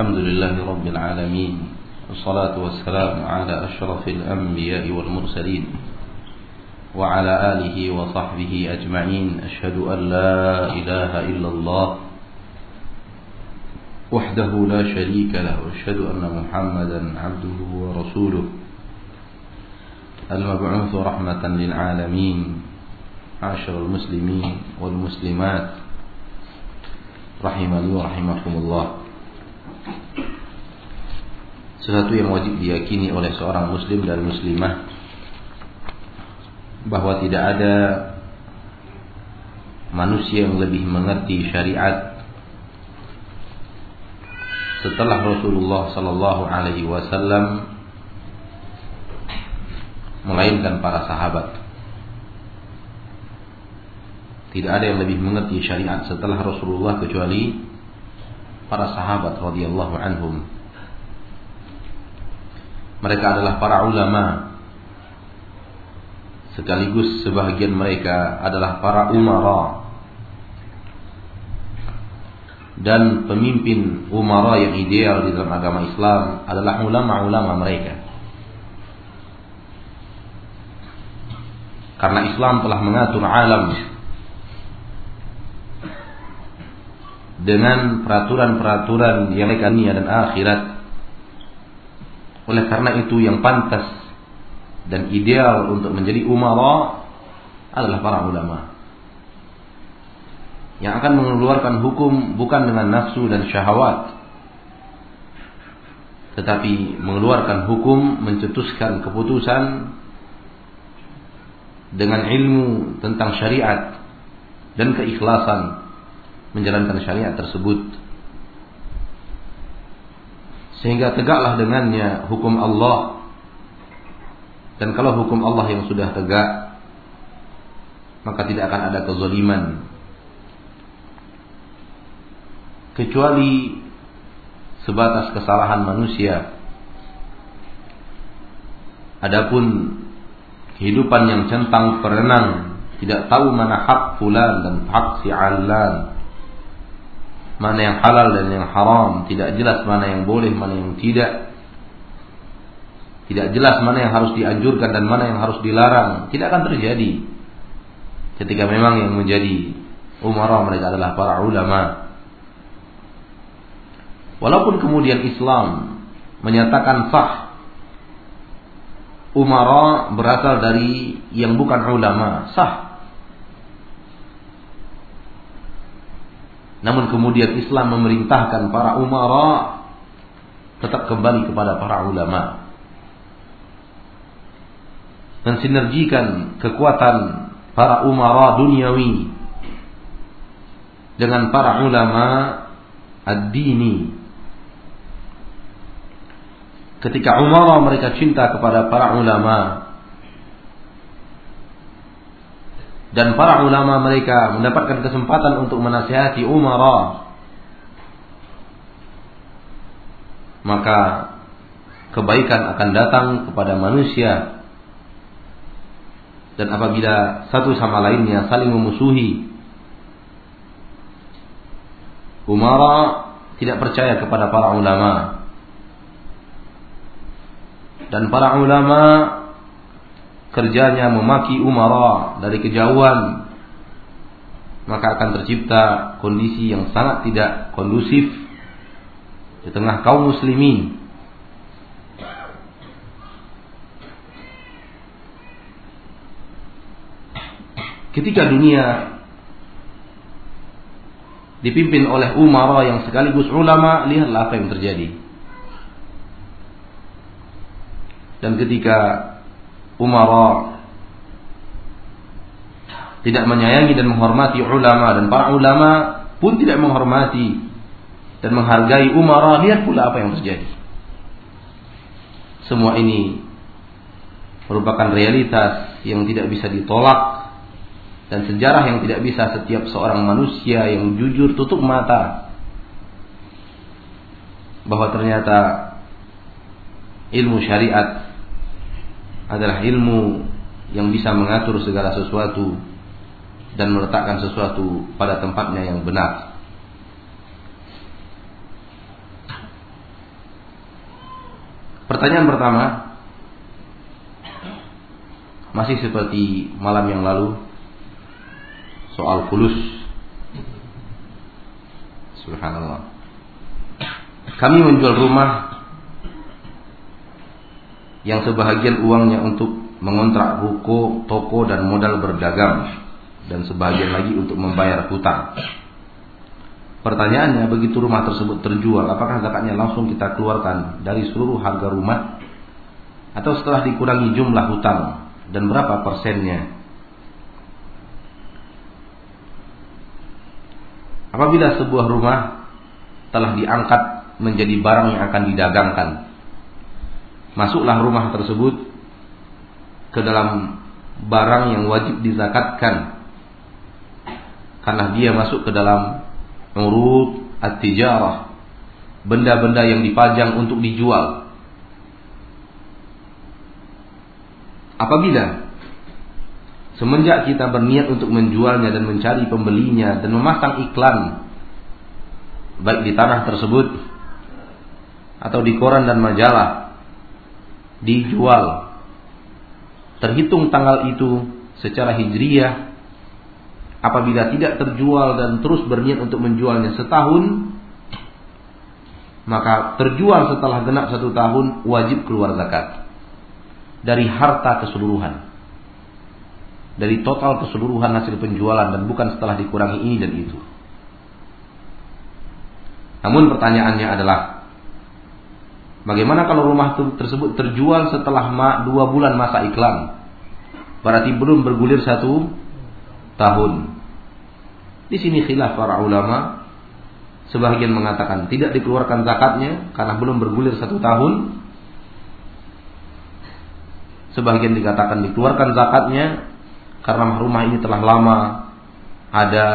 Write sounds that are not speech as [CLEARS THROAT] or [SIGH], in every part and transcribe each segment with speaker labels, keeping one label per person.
Speaker 1: الحمد لله رب العالمين والصلاة والسلام على أشرف الأنبياء والمرسلين وعلى آله وصحبه أجمعين. أشهد أن لا إله إلا الله وحده لا شريك له وأشهد أن محمدا عبده ورسوله. المبعوث رحمة للعالمين عاشر المسلمين والمسلمات. rahimani wa rahimakumullah sesuatu yang wajib diyakini oleh seorang muslim dan muslimah bahwa tidak ada manusia yang lebih mengerti syariat setelah Rasulullah sallallahu alaihi wasallam melainkan para sahabat. Tidak ada yang lebih mengerti syariat setelah Rasulullah kecuali para sahabat radhiyallahu anhum. Mereka adalah para ulama sekaligus sebahagian mereka adalah para umara dan pemimpin umara yang ideal di dalam agama Islam adalah ulama-ulama mereka. Karena Islam telah mengatur alam dengan peraturan-peraturan yang dunia dan akhirat. Oleh karena itu yang pantas dan ideal untuk menjadi umara adalah para ulama. Yang akan mengeluarkan hukum bukan dengan nafsu dan syahwat. Tetapi mengeluarkan hukum, mencetuskan keputusan dengan ilmu tentang syariat dan keikhlasan menjalankan syariat tersebut. Sehingga tegaklah dengannya hukum Allah. Dan kalau hukum Allah yang sudah tegak maka tidak akan ada kezaliman. Kecuali sebatas kesalahan manusia. Adapun kehidupan yang centang perenang tidak tahu mana hak fulan dan hak si alan mana yang halal dan yang haram, tidak jelas mana yang boleh, mana yang tidak. Tidak jelas mana yang harus dianjurkan dan mana yang harus dilarang, tidak akan terjadi. Ketika memang yang menjadi umara mereka adalah para ulama. Walaupun kemudian Islam menyatakan sah umara berasal dari yang bukan ulama, sah Namun kemudian Islam memerintahkan para umara tetap kembali kepada para ulama. Dan sinergikan kekuatan para umara duniawi dengan para ulama ad-dini. Ketika umara mereka cinta kepada para ulama, dan para ulama mereka mendapatkan kesempatan untuk menasihati umara maka kebaikan akan datang kepada manusia. Dan apabila satu sama lainnya saling memusuhi umara tidak percaya kepada para ulama. Dan para ulama kerjanya memaki umara dari kejauhan maka akan tercipta kondisi yang sangat tidak kondusif di tengah kaum muslimin. Ketika dunia dipimpin oleh umara yang sekaligus ulama lihatlah apa yang terjadi. Dan ketika umara. Tidak menyayangi dan menghormati ulama dan para ulama pun tidak menghormati dan menghargai umara. Lihat pula apa yang terjadi. Semua ini merupakan realitas yang tidak bisa ditolak dan sejarah yang tidak bisa setiap seorang manusia yang jujur tutup mata bahwa ternyata ilmu syariat adalah ilmu yang bisa mengatur segala sesuatu dan meletakkan sesuatu pada tempatnya yang benar. Pertanyaan pertama masih seperti malam yang lalu soal fulus. Subhanallah. Kami menjual rumah yang sebahagian uangnya untuk mengontrak ruko, toko dan modal berdagang dan sebagian lagi untuk membayar hutang. Pertanyaannya, begitu rumah tersebut terjual, apakah zakatnya langsung kita keluarkan dari seluruh harga rumah atau setelah dikurangi jumlah hutang dan berapa persennya? Apabila sebuah rumah telah diangkat menjadi barang yang akan didagangkan, masuklah rumah tersebut ke dalam barang yang wajib dizakatkan. Karena dia masuk ke dalam urut at-tijarah. Benda-benda yang dipajang untuk dijual. Apabila semenjak kita berniat untuk menjualnya dan mencari pembelinya dan memasang iklan baik di tanah tersebut atau di koran dan majalah dijual. Terhitung tanggal itu secara hijriyah apabila tidak terjual dan terus berniat untuk menjualnya setahun, maka terjual setelah genap satu tahun wajib keluar zakat. Dari harta keseluruhan, dari total keseluruhan hasil penjualan dan bukan setelah dikurangi ini dan itu. Namun pertanyaannya adalah Bagaimana kalau rumah tersebut terjual setelah dua bulan masa iklan? Berarti belum bergulir satu tahun. Di sini khilaf para ulama. Sebagian mengatakan tidak dikeluarkan zakatnya karena belum bergulir satu tahun. Sebagian dikatakan dikeluarkan zakatnya karena rumah ini telah lama ada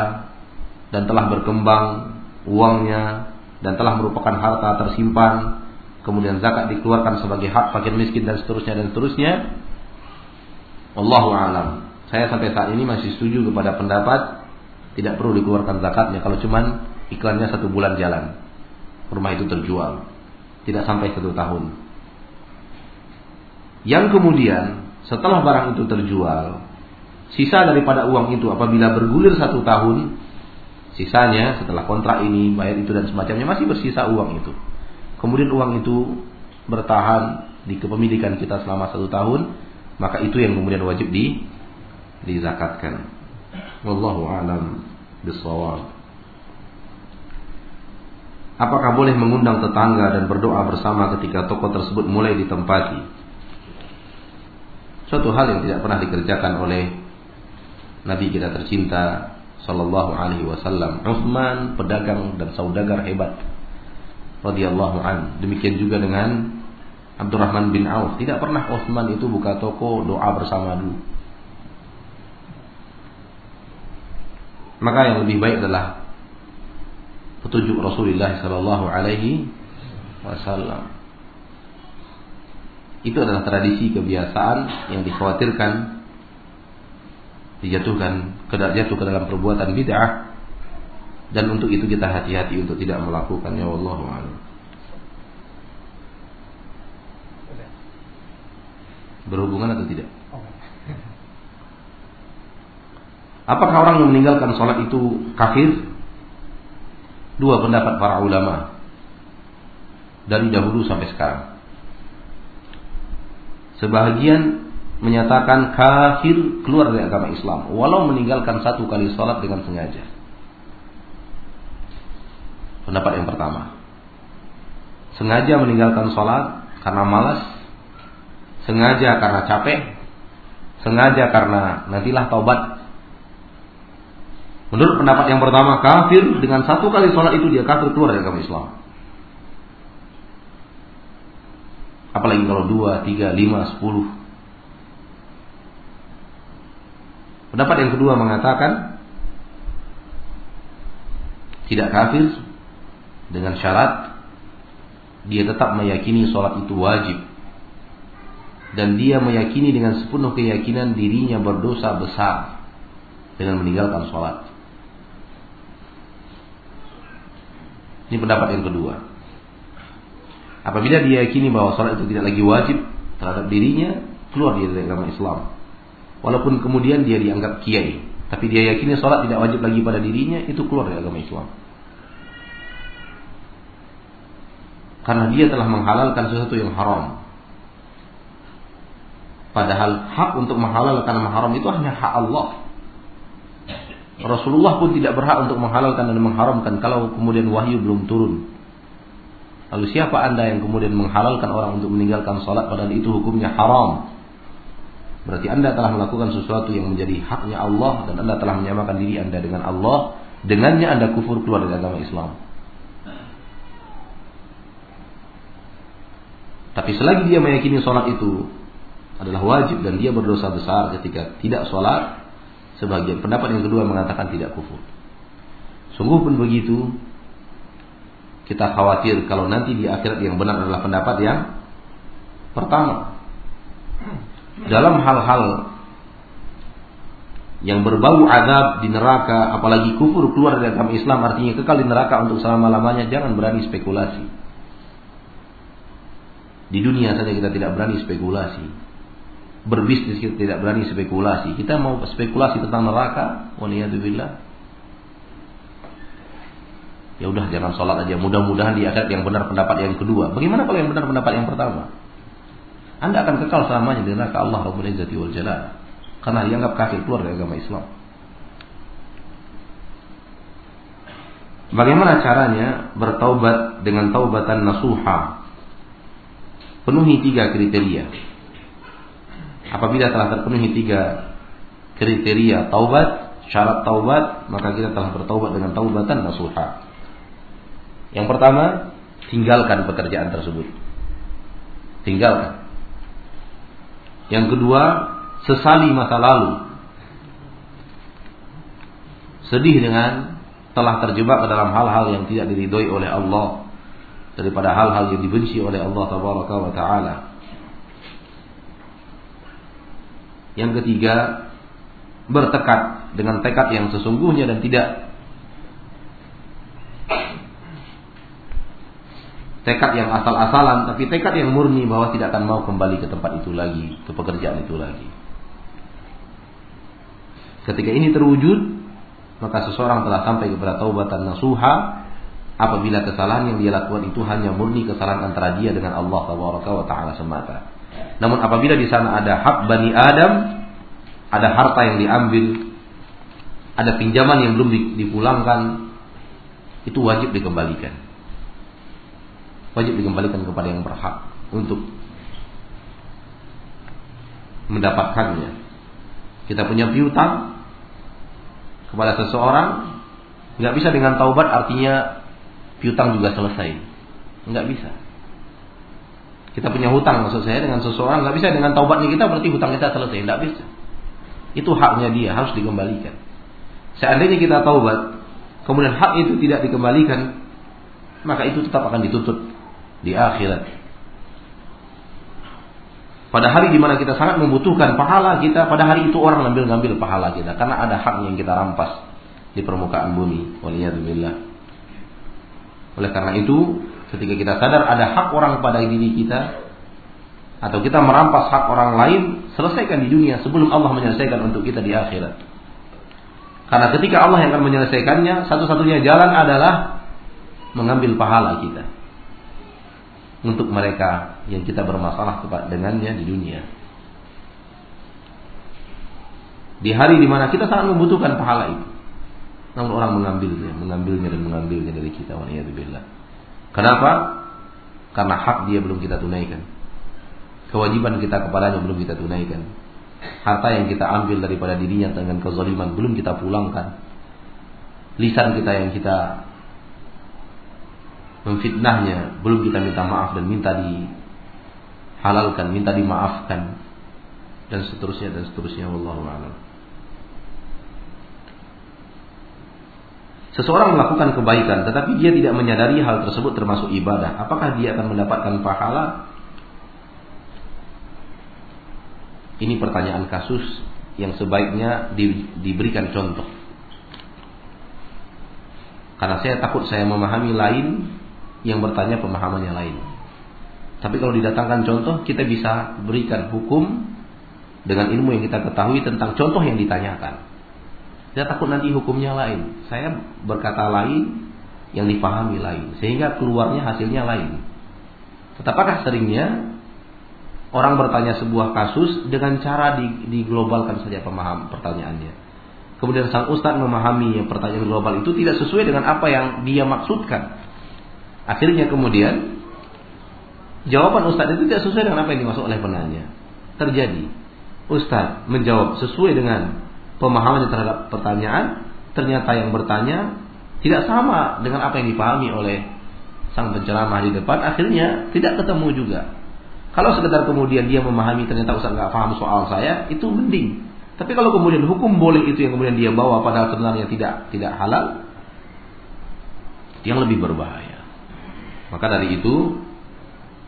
Speaker 1: dan telah berkembang uangnya dan telah merupakan harta tersimpan kemudian zakat dikeluarkan sebagai hak fakir miskin dan seterusnya dan seterusnya Allahu alam saya sampai saat ini masih setuju kepada pendapat tidak perlu dikeluarkan zakatnya kalau cuman iklannya satu bulan jalan. Rumah itu terjual. Tidak sampai satu tahun. Yang kemudian setelah barang itu terjual, sisa daripada uang itu apabila bergulir satu tahun, sisanya setelah kontrak ini bayar itu dan semacamnya masih bersisa uang itu. Kemudian uang itu bertahan di kepemilikan kita selama satu tahun, maka itu yang kemudian wajib di dizakatkan. Wallahu a'lam bishawab. Apakah boleh mengundang tetangga dan berdoa bersama ketika toko tersebut mulai ditempati? Suatu hal yang tidak pernah dikerjakan oleh Nabi kita tercinta Sallallahu Alaihi Wasallam. Uthman pedagang dan saudagar hebat. Radhiyallahu an. Demikian juga dengan Abdurrahman bin Auf. Tidak pernah Uthman itu buka toko doa bersama dulu. maka yang lebih baik adalah petunjuk Rasulullah Sallallahu Alaihi Wasallam. Itu adalah tradisi kebiasaan yang dikhawatirkan dijatuhkan jatuh ke dalam perbuatan bid'ah dan untuk itu kita hati-hati untuk tidak melakukannya wallahu a'lam. Berhubungan atau tidak? Apakah orang yang meninggalkan sholat itu kafir? Dua pendapat para ulama dari dahulu sampai sekarang. Sebahagian menyatakan kafir keluar dari agama Islam walau meninggalkan satu kali sholat dengan sengaja. Pendapat yang pertama. Sengaja meninggalkan sholat karena malas, sengaja karena capek, sengaja karena nantilah taubat Menurut pendapat yang pertama, kafir dengan satu kali sholat itu dia kafir keluar dari agama Islam. Apalagi kalau dua, tiga, lima, sepuluh. Pendapat yang kedua mengatakan tidak kafir dengan syarat dia tetap meyakini sholat itu wajib dan dia meyakini dengan sepenuh keyakinan dirinya berdosa besar dengan meninggalkan sholat. Ini pendapat yang kedua. Apabila dia yakini bahwa sholat itu tidak lagi wajib terhadap dirinya, keluar dia dari agama Islam. Walaupun kemudian dia dianggap kiai, tapi dia yakini sholat tidak wajib lagi pada dirinya, itu keluar dari agama Islam. Karena dia telah menghalalkan sesuatu yang haram. Padahal hak untuk menghalalkan haram itu hanya hak Allah. Rasulullah pun tidak berhak untuk menghalalkan dan mengharamkan kalau kemudian wahyu belum turun. Lalu siapa anda yang kemudian menghalalkan orang untuk meninggalkan sholat padahal itu hukumnya haram? Berarti anda telah melakukan sesuatu yang menjadi haknya Allah dan anda telah menyamakan diri anda dengan Allah. Dengannya anda kufur keluar dari agama Islam. Tapi selagi dia meyakini sholat itu adalah wajib dan dia berdosa besar ketika tidak sholat, sebagian pendapat yang kedua mengatakan tidak kufur. Sungguh pun begitu, kita khawatir kalau nanti di akhirat yang benar adalah pendapat yang pertama. Dalam hal-hal yang berbau azab di neraka, apalagi kufur keluar dari agama Islam artinya kekal di neraka untuk selama-lamanya, jangan berani spekulasi. Di dunia saja kita tidak berani spekulasi. Berbisnis kita tidak berani spekulasi. Kita mau spekulasi tentang neraka, waliyadzubillah. Ya udah jangan sholat aja. Mudah-mudahan di akhirat yang benar pendapat yang kedua. Bagaimana kalau yang benar pendapat yang pertama? Anda akan kekal selamanya di neraka Allah Rabbul Izzati wal Jalal. Karena dianggap kafir keluar dari agama Islam. Bagaimana caranya bertaubat dengan taubatan nasuha penuhi tiga kriteria. Apabila telah terpenuhi tiga kriteria taubat, syarat taubat, maka kita telah bertaubat dengan taubatan nasuha. Yang pertama, tinggalkan pekerjaan tersebut. Tinggalkan. Yang kedua, sesali masa lalu. Sedih dengan telah terjebak ke dalam hal-hal yang tidak diridhoi oleh Allah daripada hal-hal yang dibenci oleh Allah tabaraka wa taala. Yang ketiga, bertekad dengan tekad yang sesungguhnya dan tidak tekad yang asal-asalan, tapi tekad yang murni bahwa tidak akan mau kembali ke tempat itu lagi, ke pekerjaan itu lagi. Ketika ini terwujud, maka seseorang telah sampai kepada taubatan nasuha apabila kesalahan yang dia lakukan itu hanya murni kesalahan antara dia dengan Allah wa taala semata. Namun apabila di sana ada hak Bani Adam, ada harta yang diambil, ada pinjaman yang belum dipulangkan, itu wajib dikembalikan. Wajib dikembalikan kepada yang berhak untuk mendapatkannya. Kita punya piutang kepada seseorang, nggak bisa dengan taubat artinya piutang juga selesai. Enggak bisa. Kita punya hutang maksud saya dengan seseorang nggak bisa dengan taubatnya kita berarti hutang kita selesai. Enggak bisa. Itu haknya dia harus dikembalikan. Seandainya kita taubat, kemudian hak itu tidak dikembalikan, maka itu tetap akan dituntut di akhirat. Pada hari di mana kita sangat membutuhkan pahala kita, pada hari itu orang ngambil-ngambil pahala kita karena ada hak yang kita rampas di permukaan bumi. Waliyadzubillah. Oleh karena itu, ketika kita sadar ada hak orang pada diri kita, atau kita merampas hak orang lain, selesaikan di dunia sebelum Allah menyelesaikan untuk kita di akhirat. Karena ketika Allah yang akan menyelesaikannya, satu-satunya jalan adalah mengambil pahala kita untuk mereka yang kita bermasalah dengannya di dunia. Di hari di mana kita sangat membutuhkan pahala itu. Namun orang mengambilnya, mengambilnya dan mengambilnya dari kita. Waliyadzubillah. Kenapa? Karena hak dia belum kita tunaikan. Kewajiban kita kepadanya belum kita tunaikan. Harta yang kita ambil daripada dirinya dengan kezaliman belum kita pulangkan. Lisan kita yang kita memfitnahnya belum kita minta maaf dan minta dihalalkan, minta dimaafkan dan seterusnya dan seterusnya wallahu a'lam. Seseorang melakukan kebaikan tetapi dia tidak menyadari hal tersebut termasuk ibadah. Apakah dia akan mendapatkan pahala? Ini pertanyaan kasus yang sebaiknya di, diberikan contoh. Karena saya takut saya memahami lain yang bertanya pemahamannya lain. Tapi kalau didatangkan contoh, kita bisa berikan hukum dengan ilmu yang kita ketahui tentang contoh yang ditanyakan. Kita takut nanti hukumnya lain. Saya berkata lain, yang dipahami lain. Sehingga keluarnya hasilnya lain. Tetapakah seringnya orang bertanya sebuah kasus dengan cara diglobalkan saja pemaham pertanyaannya. Kemudian sang ustadz memahami yang pertanyaan global itu tidak sesuai dengan apa yang dia maksudkan. Akhirnya kemudian jawaban ustadz itu tidak sesuai dengan apa yang dimaksud oleh penanya. Terjadi. Ustadz menjawab sesuai dengan pemahamannya terhadap pertanyaan, ternyata yang bertanya tidak sama dengan apa yang dipahami oleh sang penceramah di depan, akhirnya tidak ketemu juga. Kalau sekedar kemudian dia memahami ternyata Ustaz nggak paham soal saya, itu mending. Tapi kalau kemudian hukum boleh itu yang kemudian dia bawa padahal sebenarnya tidak tidak halal, yang lebih berbahaya. Maka dari itu,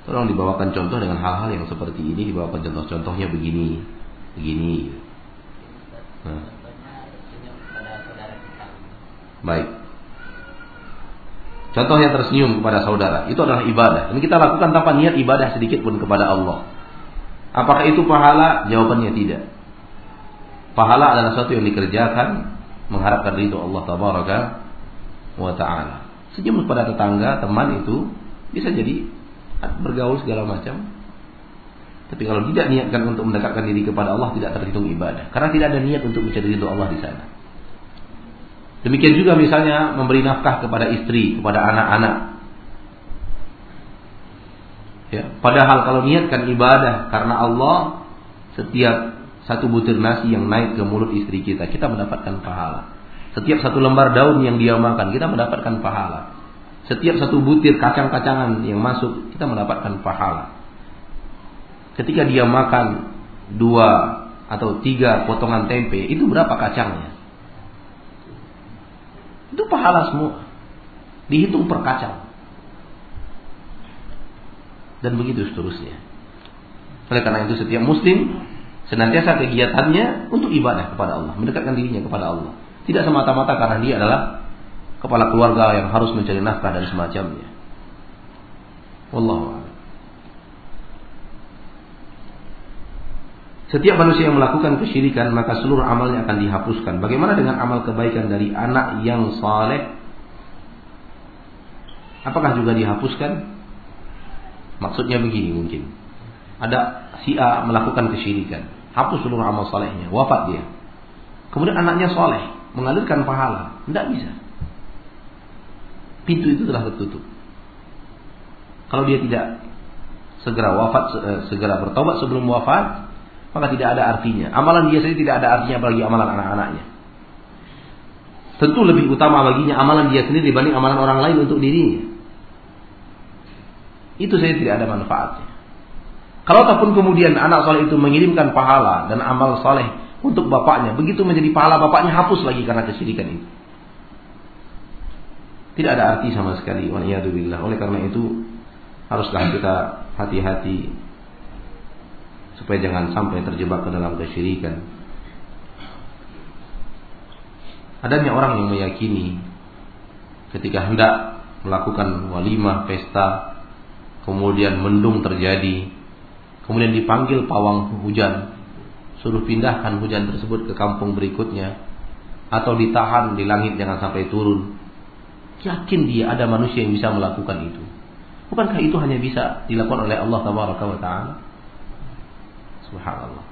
Speaker 1: tolong dibawakan contoh dengan hal-hal yang seperti ini, dibawakan contoh-contohnya begini, begini. Nah. Baik. Contoh yang tersenyum kepada saudara, itu adalah ibadah. Dan kita lakukan tanpa niat ibadah sedikit pun kepada Allah. Apakah itu pahala? Jawabannya tidak. Pahala adalah sesuatu yang dikerjakan mengharapkan ridho Allah tabaraka wa taala. Senyum kepada tetangga, teman itu bisa jadi bergaul segala macam. Tapi kalau tidak niatkan untuk mendekatkan diri kepada Allah tidak terhitung ibadah. Karena tidak ada niat untuk mencari ridho Allah di sana. Demikian juga misalnya memberi nafkah kepada istri, kepada anak-anak. Ya, padahal kalau niatkan ibadah karena Allah, setiap satu butir nasi yang naik ke mulut istri kita, kita mendapatkan pahala. Setiap satu lembar daun yang dia makan, kita mendapatkan pahala. Setiap satu butir kacang-kacangan yang masuk, kita mendapatkan pahala. Ketika dia makan dua atau tiga potongan tempe, itu berapa kacangnya? Itu pahala semua. Dihitung per kacang. Dan begitu seterusnya. Oleh karena itu setiap muslim senantiasa kegiatannya untuk ibadah kepada Allah, mendekatkan dirinya kepada Allah. Tidak semata-mata karena dia adalah kepala keluarga yang harus mencari nafkah dan semacamnya. Wallahu Setiap manusia yang melakukan kesyirikan maka seluruh amalnya akan dihapuskan. Bagaimana dengan amal kebaikan dari anak yang saleh? Apakah juga dihapuskan? Maksudnya begini mungkin. Ada si A melakukan kesyirikan, hapus seluruh amal salehnya, wafat dia. Kemudian anaknya soleh, mengalirkan pahala, tidak bisa. Pintu itu telah tertutup. Kalau dia tidak segera wafat, eh, segera bertobat sebelum wafat, maka tidak ada artinya. Amalan dia sendiri tidak ada artinya bagi amalan anak-anaknya. Tentu lebih utama baginya amalan dia sendiri dibanding amalan orang lain untuk dirinya. Itu saya tidak ada manfaatnya. Kalau ataupun kemudian anak soleh itu mengirimkan pahala dan amal soleh untuk bapaknya, begitu menjadi pahala bapaknya hapus lagi karena kesyirikan itu. Tidak ada arti sama sekali. Oleh karena itu haruslah kita hati-hati supaya jangan sampai terjebak ke dalam kesyirikan. Adanya orang yang meyakini ketika hendak melakukan walimah pesta, kemudian mendung terjadi, kemudian dipanggil pawang hujan, suruh pindahkan hujan tersebut ke kampung berikutnya, atau ditahan di langit jangan sampai turun. Yakin dia ada manusia yang bisa melakukan itu. Bukankah itu hanya bisa dilakukan oleh Allah Taala? Subhanallah.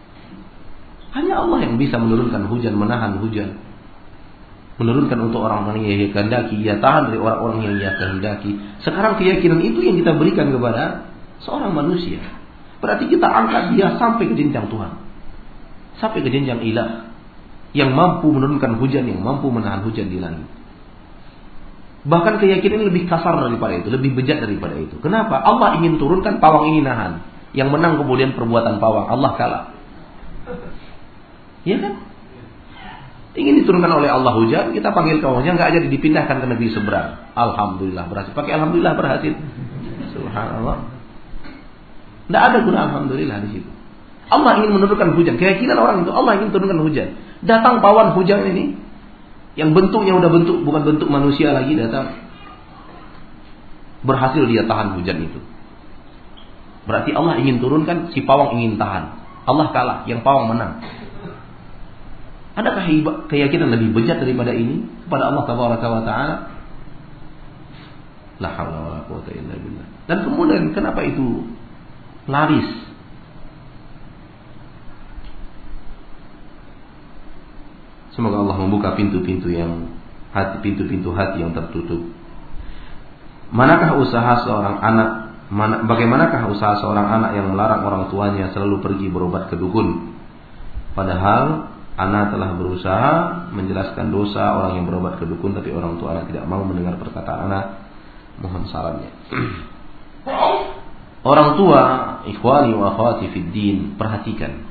Speaker 1: Hanya Allah yang bisa menurunkan hujan, menahan hujan. Menurunkan untuk orang-orang yang ia kehendaki, ia tahan dari orang-orang yang ia kehendaki. Sekarang keyakinan itu yang kita berikan kepada seorang manusia. Berarti kita angkat dia sampai ke jenjang Tuhan. Sampai ke jenjang ilah. Yang mampu menurunkan hujan, yang mampu menahan hujan di langit. Bahkan keyakinan lebih kasar daripada itu, lebih bejat daripada itu. Kenapa? Allah ingin turunkan, pawang ini nahan. Yang menang kemudian perbuatan pawang. Allah kalah. Iya kan? Ingin diturunkan oleh Allah hujan, kita panggil kawannya nggak jadi dipindahkan ke negeri seberang. Alhamdulillah berhasil. Pakai alhamdulillah berhasil. Subhanallah. Tidak ada guna alhamdulillah di situ. Allah ingin menurunkan hujan. Keyakinan orang itu Allah ingin turunkan hujan. Datang pawan hujan ini yang bentuknya udah bentuk bukan bentuk manusia lagi datang. Berhasil dia tahan hujan itu. Berarti Allah ingin turunkan, si pawang ingin tahan. Allah kalah, yang pawang menang. Adakah keyakinan lebih bejat daripada ini kepada Allah Taala? La haula quwata illa. Dan kemudian kenapa itu laris? Semoga Allah membuka pintu-pintu yang hati pintu-pintu hati yang tertutup. Manakah usaha seorang anak mana, bagaimanakah usaha seorang anak yang melarang orang tuanya selalu pergi berobat ke dukun? Padahal anak telah berusaha menjelaskan dosa orang yang berobat ke dukun tapi orang tua anak tidak mau mendengar perkataan anak. Mohon sarannya. [CLEARS THROAT] orang tua, ikhwani wa akhwati fid din, perhatikan.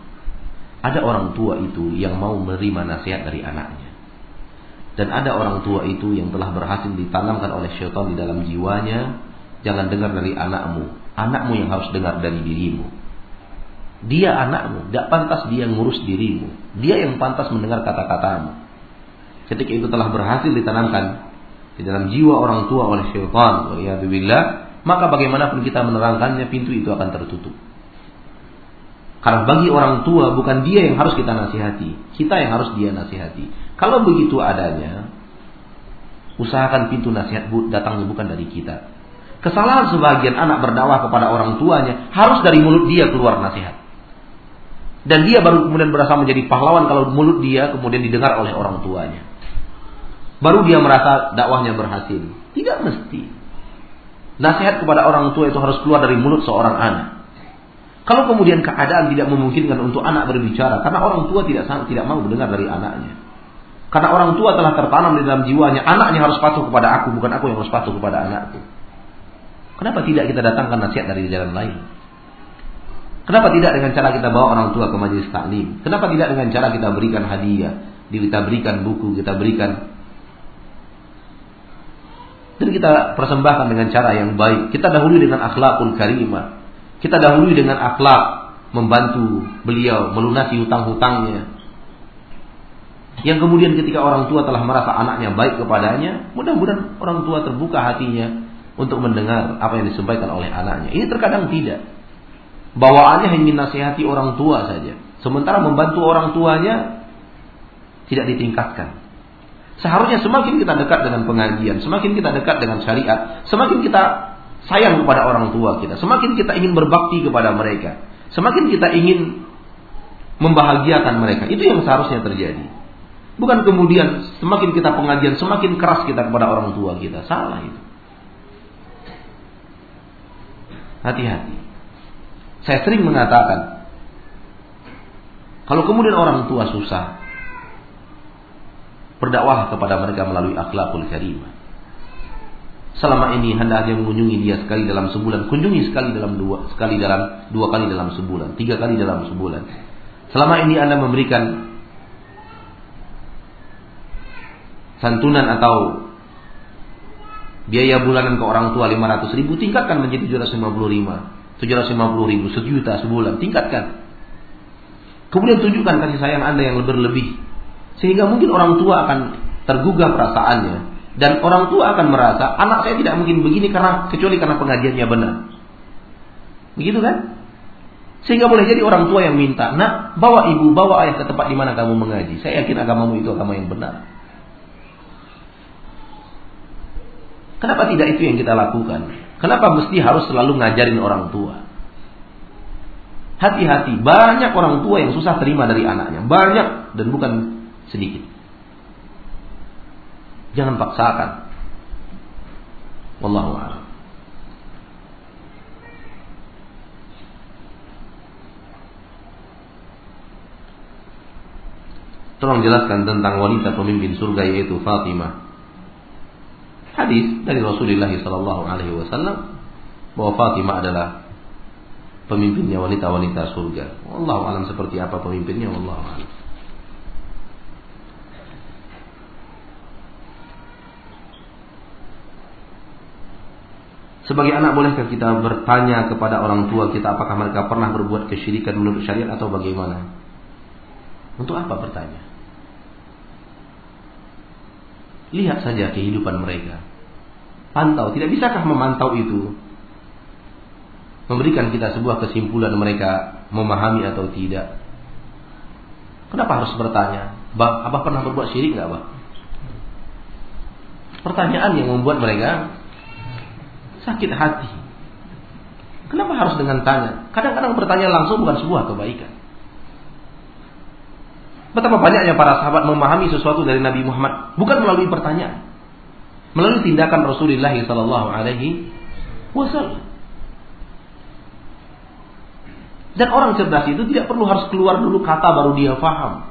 Speaker 1: Ada orang tua itu yang mau menerima nasihat dari anaknya. Dan ada orang tua itu yang telah berhasil ditanamkan oleh syaitan di dalam jiwanya. Jangan dengar dari anakmu. Anakmu yang harus dengar dari dirimu. Dia anakmu, tidak pantas dia ngurus dirimu. Dia yang pantas mendengar kata-katamu. Ketika itu telah berhasil ditanamkan di dalam jiwa orang tua oleh syaitan, maka bagaimanapun kita menerangkannya, pintu itu akan tertutup. Karena bagi orang tua bukan dia yang harus kita nasihati, kita yang harus dia nasihati. Kalau begitu adanya, usahakan pintu nasihat datangnya bukan dari kita. Kesalahan sebagian anak berdakwah kepada orang tuanya harus dari mulut dia keluar nasihat. Dan dia baru kemudian berasa menjadi pahlawan kalau mulut dia kemudian didengar oleh orang tuanya. Baru dia merasa dakwahnya berhasil. Tidak mesti. Nasihat kepada orang tua itu harus keluar dari mulut seorang anak. Kalau kemudian keadaan tidak memungkinkan untuk anak berbicara, karena orang tua tidak tidak mau mendengar dari anaknya. Karena orang tua telah tertanam di dalam jiwanya, anaknya harus patuh kepada aku, bukan aku yang harus patuh kepada anakku. Kenapa tidak kita datangkan nasihat dari jalan lain? Kenapa tidak dengan cara kita bawa orang tua ke majelis taklim? Kenapa tidak dengan cara kita berikan hadiah, kita berikan buku, kita berikan dan kita persembahkan dengan cara yang baik. Kita dahului dengan akhlakul karimah. Kita dahului dengan akhlak membantu beliau melunasi hutang-hutangnya. Yang kemudian ketika orang tua telah merasa anaknya baik kepadanya, mudah-mudahan orang tua terbuka hatinya untuk mendengar apa yang disampaikan oleh anaknya. Ini terkadang tidak. Bawaannya hanya nasihati orang tua saja. Sementara membantu orang tuanya tidak ditingkatkan. Seharusnya semakin kita dekat dengan pengajian, semakin kita dekat dengan syariat, semakin kita sayang kepada orang tua kita, semakin kita ingin berbakti kepada mereka, semakin kita ingin membahagiakan mereka. Itu yang seharusnya terjadi. Bukan kemudian semakin kita pengajian, semakin keras kita kepada orang tua kita. Salah itu. Hati-hati. Saya sering mengatakan, kalau kemudian orang tua susah, berdakwah kepada mereka melalui akhlakul karimah selama ini hendaknya mengunjungi dia sekali dalam sebulan, kunjungi sekali dalam dua, sekali dalam dua kali dalam sebulan, tiga kali dalam sebulan. Selama ini anda memberikan santunan atau biaya bulanan ke orang tua 500 ribu, tingkatkan menjadi 755, 750 ribu, sejuta sebulan, tingkatkan. Kemudian tunjukkan kasih sayang anda yang berlebih, sehingga mungkin orang tua akan tergugah perasaannya dan orang tua akan merasa anak saya tidak mungkin begini karena kecuali karena pengajiannya benar. Begitu kan? Sehingga boleh jadi orang tua yang minta, nak bawa ibu, bawa ayah ke tempat di mana kamu mengaji. Saya yakin agamamu itu agama yang benar. Kenapa tidak itu yang kita lakukan? Kenapa mesti harus selalu ngajarin orang tua? Hati-hati, banyak orang tua yang susah terima dari anaknya. Banyak dan bukan sedikit. Jangan paksakan. Wallahu a'lam. Tolong jelaskan tentang wanita pemimpin surga yaitu Fatimah. Hadis dari Rasulullah sallallahu alaihi wasallam bahwa Fatimah adalah pemimpinnya wanita-wanita surga. Wallahu alam seperti apa pemimpinnya wallahu alam. Sebagai anak bolehkah kita bertanya kepada orang tua kita apakah mereka pernah berbuat kesyirikan menurut syariat atau bagaimana? Untuk apa bertanya? Lihat saja kehidupan mereka. Pantau, tidak bisakah memantau itu? memberikan kita sebuah kesimpulan mereka memahami atau tidak. Kenapa harus bertanya? Bah, Abah pernah berbuat syirik nggak, Abah? Pertanyaan yang membuat mereka sakit hati. Kenapa harus dengan tanya? Kadang-kadang bertanya langsung bukan sebuah kebaikan. Betapa banyaknya para sahabat memahami sesuatu dari Nabi Muhammad bukan melalui pertanyaan, melalui tindakan Rasulullah Sallallahu Alaihi Wasallam. Dan orang cerdas itu tidak perlu harus keluar dulu kata baru dia faham.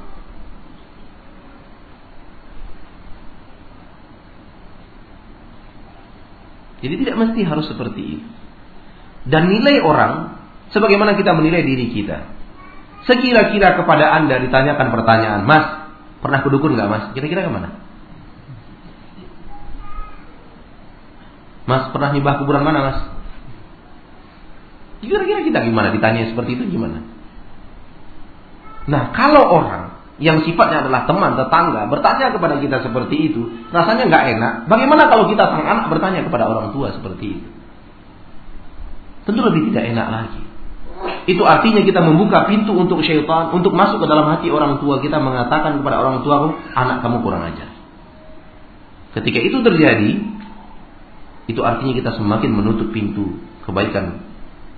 Speaker 1: Jadi tidak mesti harus seperti itu. Dan nilai orang, sebagaimana kita menilai diri kita. Sekira-kira kepada anda ditanyakan pertanyaan, Mas, pernah kedukun nggak Mas? Kira-kira ke mana? Mas, pernah nyembah kuburan mana Mas? Kira-kira kita gimana ditanya seperti itu gimana? Nah, kalau orang yang sifatnya adalah teman, tetangga, bertanya kepada kita seperti itu, rasanya nggak enak. Bagaimana kalau kita sang anak bertanya kepada orang tua seperti itu? Tentu lebih tidak enak lagi. Itu artinya kita membuka pintu untuk syaitan untuk masuk ke dalam hati orang tua kita mengatakan kepada orang tua anak kamu kurang ajar. Ketika itu terjadi, itu artinya kita semakin menutup pintu kebaikan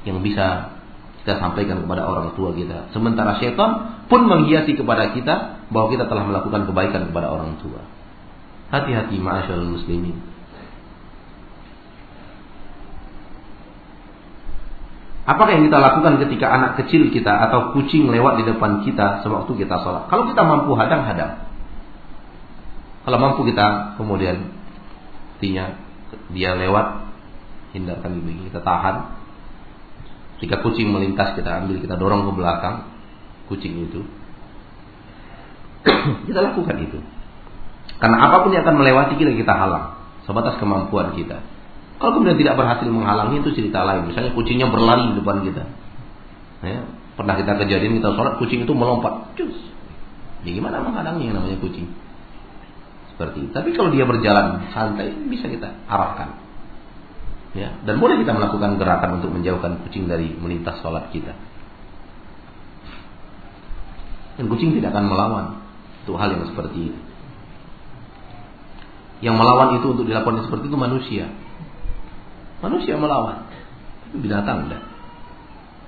Speaker 1: yang bisa kita sampaikan kepada orang tua kita. Sementara syaitan pun menghiasi kepada kita bahwa kita telah melakukan kebaikan kepada orang tua. Hati-hati ma'asyarul muslimin. Apakah yang kita lakukan ketika anak kecil kita atau kucing lewat di depan kita sewaktu kita sholat? Kalau kita mampu hadang-hadang. Kalau mampu kita kemudian artinya dia lewat hindarkan ini kita tahan jika kucing melintas kita ambil, kita dorong ke belakang kucing itu. [CLEARS THROAT] kita lakukan itu. Karena apa pun yang akan melewati kita kita halang sebatas kemampuan kita. Kalau kemudian tidak berhasil menghalangi itu cerita lain. Misalnya kucingnya berlari di depan kita. Ya, pernah kita kejadian kita sholat kucing itu melompat. Cus. Ya gimana menghalangi yang namanya kucing? Seperti itu. Tapi kalau dia berjalan santai bisa kita arahkan. Ya. Dan boleh kita melakukan gerakan untuk menjauhkan kucing dari melintas sholat kita. Dan kucing tidak akan melawan. Itu hal yang seperti itu. Yang melawan itu untuk dilakukan seperti itu manusia. Manusia melawan. Itu binatang tidak.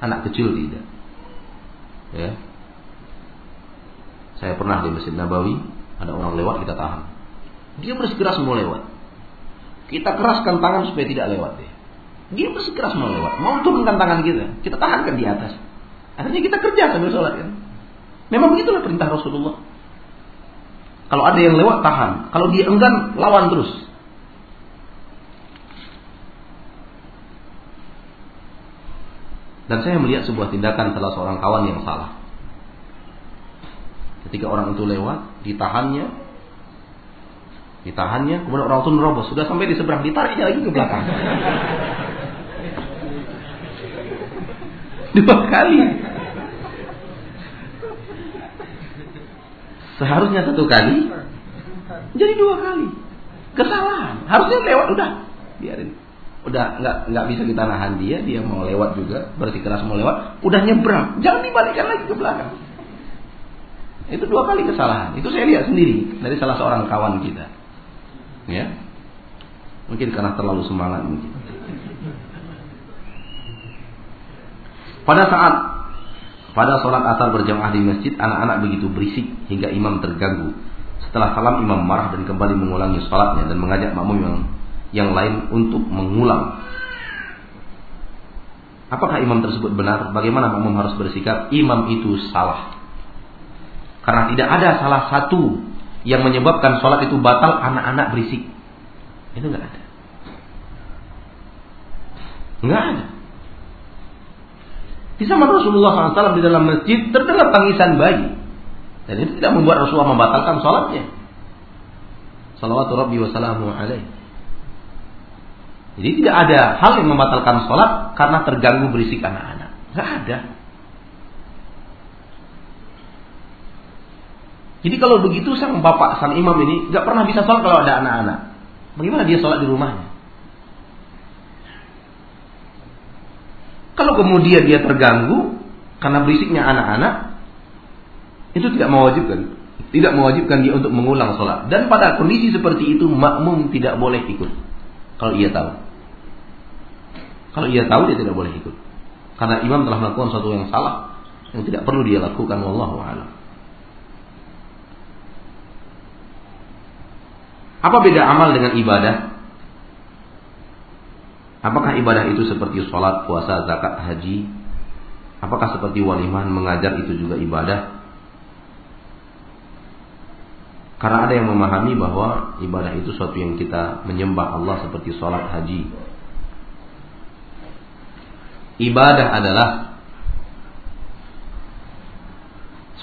Speaker 1: Anak kecil tidak. Ya. Saya pernah di Masjid Nabawi ada orang lewat kita tahan dia bersikeras mau lewat kita keraskan tangan supaya tidak lewat dia. Dia bersikeras mau lewat, mau turunkan tangan kita, kita tahankan di atas. Akhirnya kita kerja sambil sholat kan. Memang begitulah perintah Rasulullah. Kalau ada yang lewat tahan, kalau dia enggan lawan terus. Dan saya melihat sebuah tindakan salah seorang kawan yang salah. Ketika orang itu lewat, ditahannya, Ditahannya, kemudian orang itu nerobos. Sudah sampai di seberang, ditariknya lagi ke belakang. [LAUGHS] Dua kali. Seharusnya satu kali, jadi dua kali. Kesalahan. Harusnya lewat, udah. Biarin. Udah nggak nggak bisa kita nahan dia, dia mau lewat juga, bersikeras mau lewat, udah nyebrang. Jangan dibalikkan lagi ke belakang. Itu dua kali kesalahan. Itu saya lihat sendiri dari salah seorang kawan kita. Ya. Mungkin karena terlalu semangat mungkin. Pada saat pada sholat asar berjamaah di masjid, anak-anak begitu berisik hingga imam terganggu. Setelah salam imam marah dan kembali mengulangi sholatnya dan mengajak makmum yang, yang lain untuk mengulang. Apakah imam tersebut benar? Bagaimana makmum harus bersikap? Imam itu salah. Karena tidak ada salah satu yang menyebabkan sholat itu batal anak-anak berisik. Itu nggak ada. Nggak ada. Di zaman Rasulullah SAW di dalam masjid terdengar tangisan bayi. Dan itu tidak membuat Rasulullah membatalkan sholatnya. Salawatu Rabbi wassalamu alaih. Jadi tidak ada hal yang membatalkan sholat karena terganggu berisik anak-anak. Nggak ada. Jadi kalau begitu sang bapak, sang imam ini nggak pernah bisa sholat kalau ada anak-anak. Bagaimana dia sholat di rumahnya? Kalau kemudian dia terganggu karena berisiknya anak-anak, itu tidak mewajibkan. Tidak mewajibkan dia untuk mengulang sholat. Dan pada kondisi seperti itu makmum tidak boleh ikut. Kalau ia tahu. Kalau ia tahu dia tidak boleh ikut. Karena imam telah melakukan sesuatu yang salah yang tidak perlu dia lakukan wallahu a'lam. Apa beda amal dengan ibadah? Apakah ibadah itu seperti sholat, puasa, zakat, haji? Apakah seperti walimah mengajar itu juga ibadah? Karena ada yang memahami bahwa ibadah itu suatu yang kita menyembah Allah seperti sholat, haji. Ibadah adalah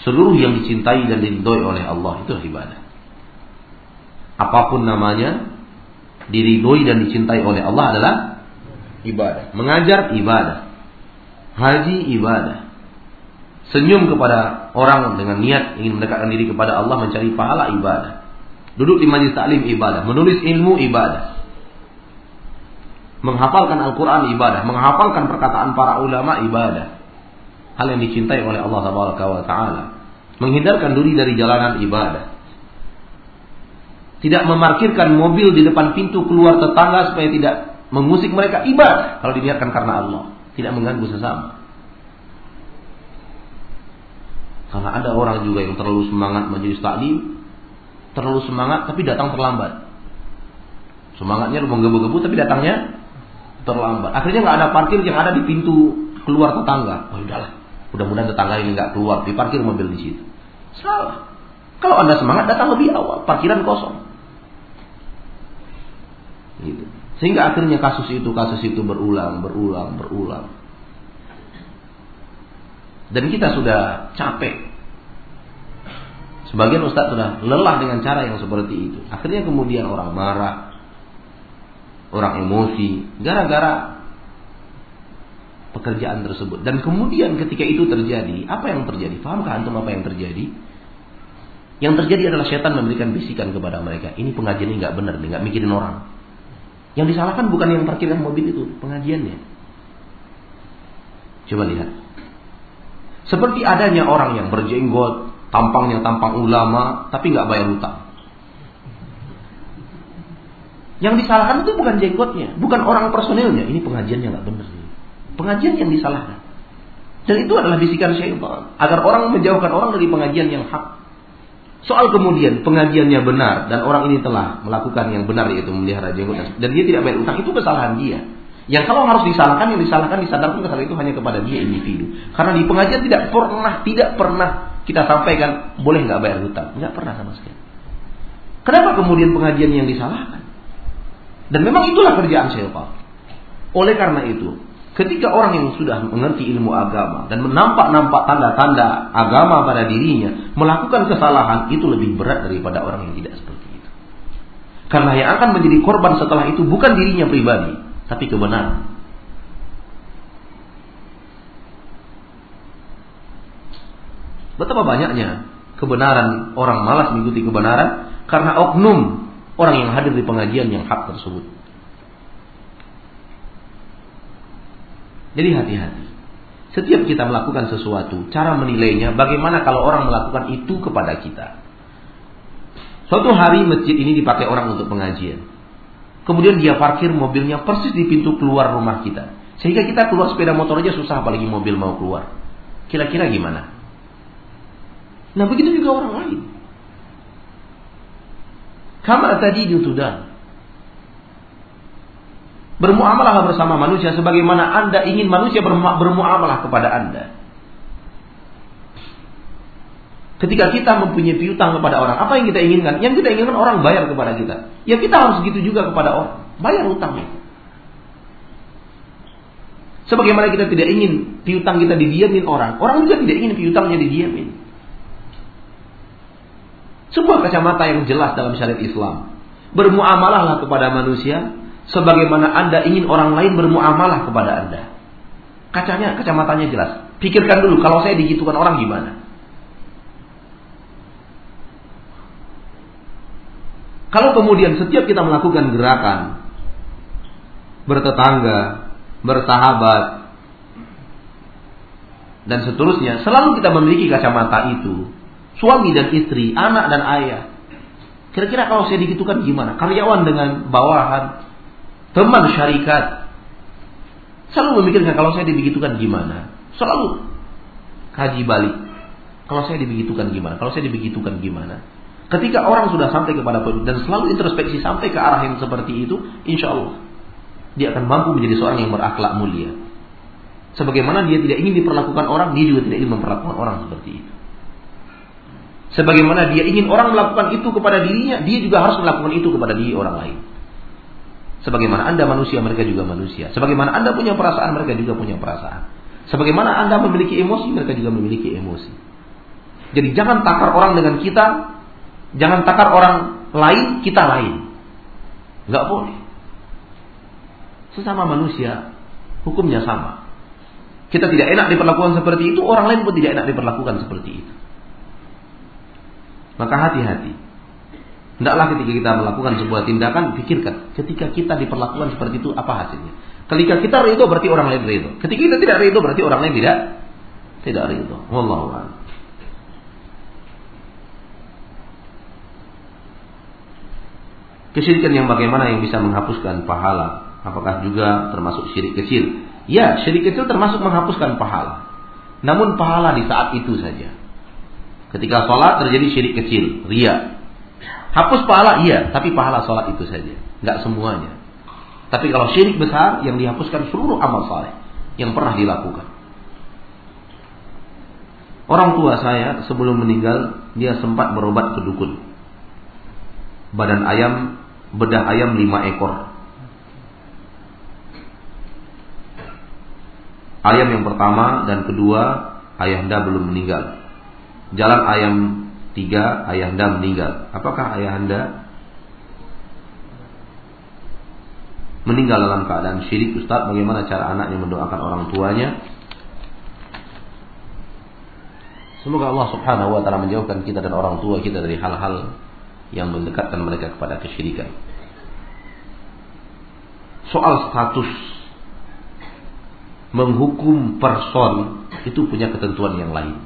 Speaker 1: seluruh yang dicintai dan diridhoi oleh Allah itu ibadah apa pun namanya, diridhoi dan dicintai oleh Allah adalah ibadah. Mengajar ibadah. Haji ibadah. Senyum kepada orang dengan niat ingin mendekatkan diri kepada Allah mencari pahala ibadah. Duduk di majlis taklim ibadah, menulis ilmu ibadah. Menghafalkan Al-Qur'an ibadah, menghafalkan perkataan para ulama ibadah. Hal yang dicintai oleh Allah Taala. Menghindarkan diri dari jalanan ibadah tidak memarkirkan mobil di depan pintu keluar tetangga supaya tidak mengusik mereka ibadah kalau diniatkan karena Allah, tidak mengganggu sesama. Karena ada orang juga yang terlalu semangat majelis taklim, terlalu semangat tapi datang terlambat. Semangatnya menggebu-gebu tapi datangnya terlambat. Akhirnya nggak ada parkir yang ada di pintu keluar tetangga. Oh udahlah, mudah-mudahan tetangga ini nggak keluar, diparkir mobil di situ. Salah. Kalau anda semangat datang lebih awal, parkiran kosong. Gitu. Sehingga akhirnya kasus itu kasus itu berulang, berulang, berulang. Dan kita sudah capek. Sebagian ustadz sudah lelah dengan cara yang seperti itu. Akhirnya kemudian orang marah, orang emosi, gara-gara pekerjaan tersebut. Dan kemudian ketika itu terjadi, apa yang terjadi? Pahamkah antum apa yang terjadi? Yang terjadi adalah setan memberikan bisikan kepada mereka. Ini pengajian ini nggak benar, nggak mikirin orang. Yang disalahkan bukan yang parkirkan mobil itu, pengajiannya. Coba lihat. Seperti adanya orang yang berjenggot, tampangnya tampang ulama, tapi nggak bayar hutang. Yang disalahkan itu bukan jenggotnya, bukan orang personilnya. Ini pengajiannya nggak benar. Pengajian yang disalahkan. Dan itu adalah bisikan syaitan agar orang menjauhkan orang dari pengajian yang hak. Soal kemudian pengajiannya benar dan orang ini telah melakukan yang benar yaitu melihara jenggot dan dia tidak bayar utang itu kesalahan dia. Yang kalau harus disalahkan yang disalahkan disadarkan kesalahan itu hanya kepada dia individu. Karena di pengajian tidak pernah tidak pernah kita sampaikan boleh nggak bayar hutang, nggak pernah sama sekali. Kenapa kemudian pengajian yang disalahkan? Dan memang itulah kerjaan syaitan. Oleh karena itu, Ketika orang yang sudah mengerti ilmu agama dan menampak-nampak tanda-tanda agama pada dirinya melakukan kesalahan itu lebih berat daripada orang yang tidak seperti itu. Karena yang akan menjadi korban setelah itu bukan dirinya pribadi, tapi kebenaran. Betapa banyaknya kebenaran orang malas mengikuti kebenaran karena oknum orang yang hadir di pengajian yang hak tersebut. Jadi hati-hati. Setiap kita melakukan sesuatu, cara menilainya bagaimana kalau orang melakukan itu kepada kita. Suatu hari masjid ini dipakai orang untuk pengajian. Kemudian dia parkir mobilnya persis di pintu keluar rumah kita. Sehingga kita keluar sepeda motor aja susah apalagi mobil mau keluar. Kira-kira gimana? Nah begitu juga orang lain. Kamar tadi sudah Bermuamalah bersama manusia sebagaimana Anda ingin manusia bermuamalah kepada Anda. Ketika kita mempunyai piutang kepada orang, apa yang kita inginkan? Yang kita inginkan orang bayar kepada kita. Ya kita harus begitu juga kepada orang. Bayar utangnya. Sebagaimana kita tidak ingin piutang kita didiamin orang, orang juga tidak ingin piutangnya didiamin. Sebuah kacamata yang jelas dalam syariat Islam. Bermuamalahlah kepada manusia sebagaimana Anda ingin orang lain bermuamalah kepada Anda. Kacanya, kacamatanya jelas. Pikirkan dulu kalau saya digitukan orang gimana? Kalau kemudian setiap kita melakukan gerakan bertetangga, bersahabat, dan seterusnya, selalu kita memiliki kacamata itu. Suami dan istri, anak dan ayah. Kira-kira kalau saya digitukan gimana? Karyawan dengan bawahan, teman syarikat. Selalu memikirkan kalau saya dibegitukan gimana. Selalu kaji balik. Kalau saya dibegitukan gimana? Kalau saya dibegitukan gimana? Ketika orang sudah sampai kepada poin dan selalu introspeksi sampai ke arah yang seperti itu, insya Allah dia akan mampu menjadi seorang yang berakhlak mulia. Sebagaimana dia tidak ingin diperlakukan orang, dia juga tidak ingin memperlakukan orang seperti itu. Sebagaimana dia ingin orang melakukan itu kepada dirinya, dia juga harus melakukan itu kepada diri orang lain. Sebagaimana Anda manusia, mereka juga manusia. Sebagaimana Anda punya perasaan, mereka juga punya perasaan. Sebagaimana Anda memiliki emosi, mereka juga memiliki emosi. Jadi jangan takar orang dengan kita, jangan takar orang lain, kita lain. Gak boleh. Sesama manusia, hukumnya sama. Kita tidak enak diperlakukan seperti itu, orang lain pun tidak enak diperlakukan seperti itu. Maka hati-hati. Tidaklah ketika kita melakukan sebuah tindakan, pikirkan. Ketika kita diperlakukan seperti itu, apa hasilnya? Ketika kita ridho, berarti orang lain ridho. Ketika kita tidak ridho, berarti orang lain tidak tidak ridho. Wallahu a'lam. Kesyirikan yang bagaimana yang bisa menghapuskan pahala? Apakah juga termasuk syirik kecil? Ya, syirik kecil termasuk menghapuskan pahala. Namun pahala di saat itu saja. Ketika sholat terjadi syirik kecil, ria. Hapus pahala iya, tapi pahala sholat itu saja. Nggak semuanya. Tapi kalau syirik besar yang dihapuskan seluruh amal saleh yang pernah dilakukan. Orang tua saya sebelum meninggal dia sempat berobat ke dukun. Badan ayam, bedah ayam lima ekor. Ayam yang pertama dan kedua ayahanda belum meninggal. Jalan ayam tiga, ayahanda meninggal. Apakah ayahanda meninggal dalam keadaan syirik Ustaz? Bagaimana cara anaknya mendoakan orang tuanya? Semoga Allah subhanahu wa ta'ala menjauhkan kita dan orang tua kita dari hal-hal yang mendekatkan mereka kepada kesyirikan. Soal status menghukum person itu punya ketentuan yang lain.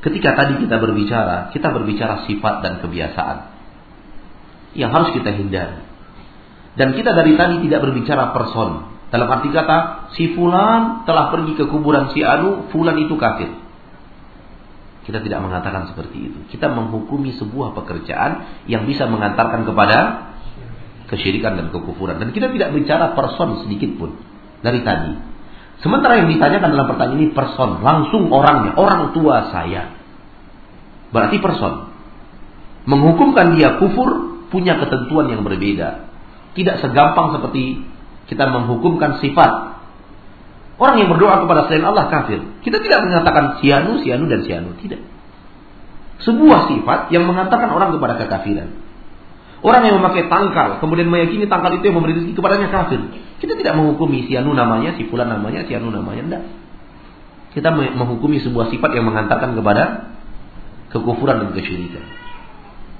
Speaker 1: Ketika tadi kita berbicara, kita berbicara sifat dan kebiasaan yang harus kita hindari. Dan kita dari tadi tidak berbicara person. Dalam arti kata, si fulan telah pergi ke kuburan si Anu, fulan itu kafir. Kita tidak mengatakan seperti itu. Kita menghukumi sebuah pekerjaan yang bisa mengantarkan kepada kesyirikan dan kekufuran. Dan kita tidak bicara person sedikit pun dari tadi. Sementara yang ditanyakan dalam pertanyaan ini person, langsung orangnya, orang tua saya. Berarti person. Menghukumkan dia kufur punya ketentuan yang berbeda. Tidak segampang seperti kita menghukumkan sifat. Orang yang berdoa kepada selain Allah kafir. Kita tidak mengatakan sianu, sianu dan sianu. Tidak. Sebuah sifat yang mengatakan orang kepada kekafiran. Orang yang memakai tangkal, kemudian meyakini tangkal itu yang memberi rezeki kepadanya kafir. Kita tidak menghukumi si anu namanya, si fulan namanya, si anu namanya, tidak. Kita menghukumi sebuah sifat yang mengantarkan kepada kekufuran dan kesyirikan.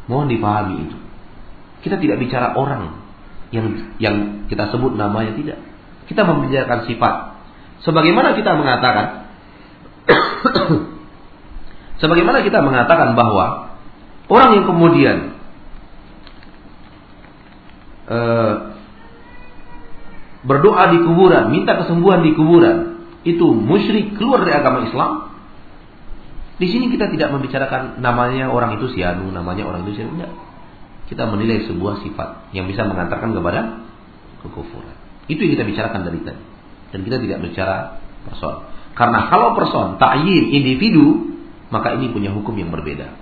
Speaker 1: Mohon dipahami itu. Kita tidak bicara orang yang yang kita sebut namanya tidak. Kita membicarakan sifat. Sebagaimana kita mengatakan [COUGHS] sebagaimana kita mengatakan bahwa orang yang kemudian Eh, berdoa di kuburan, minta kesembuhan di kuburan, itu musyrik keluar dari agama Islam. Di sini kita tidak membicarakan namanya orang itu sianu, namanya orang itu sianu. Enggak. Kita menilai sebuah sifat yang bisa mengantarkan kepada kekufuran. Itu yang kita bicarakan dari tadi. Dan kita tidak bicara person. Karena kalau person, ta'yin, individu, maka ini punya hukum yang berbeda.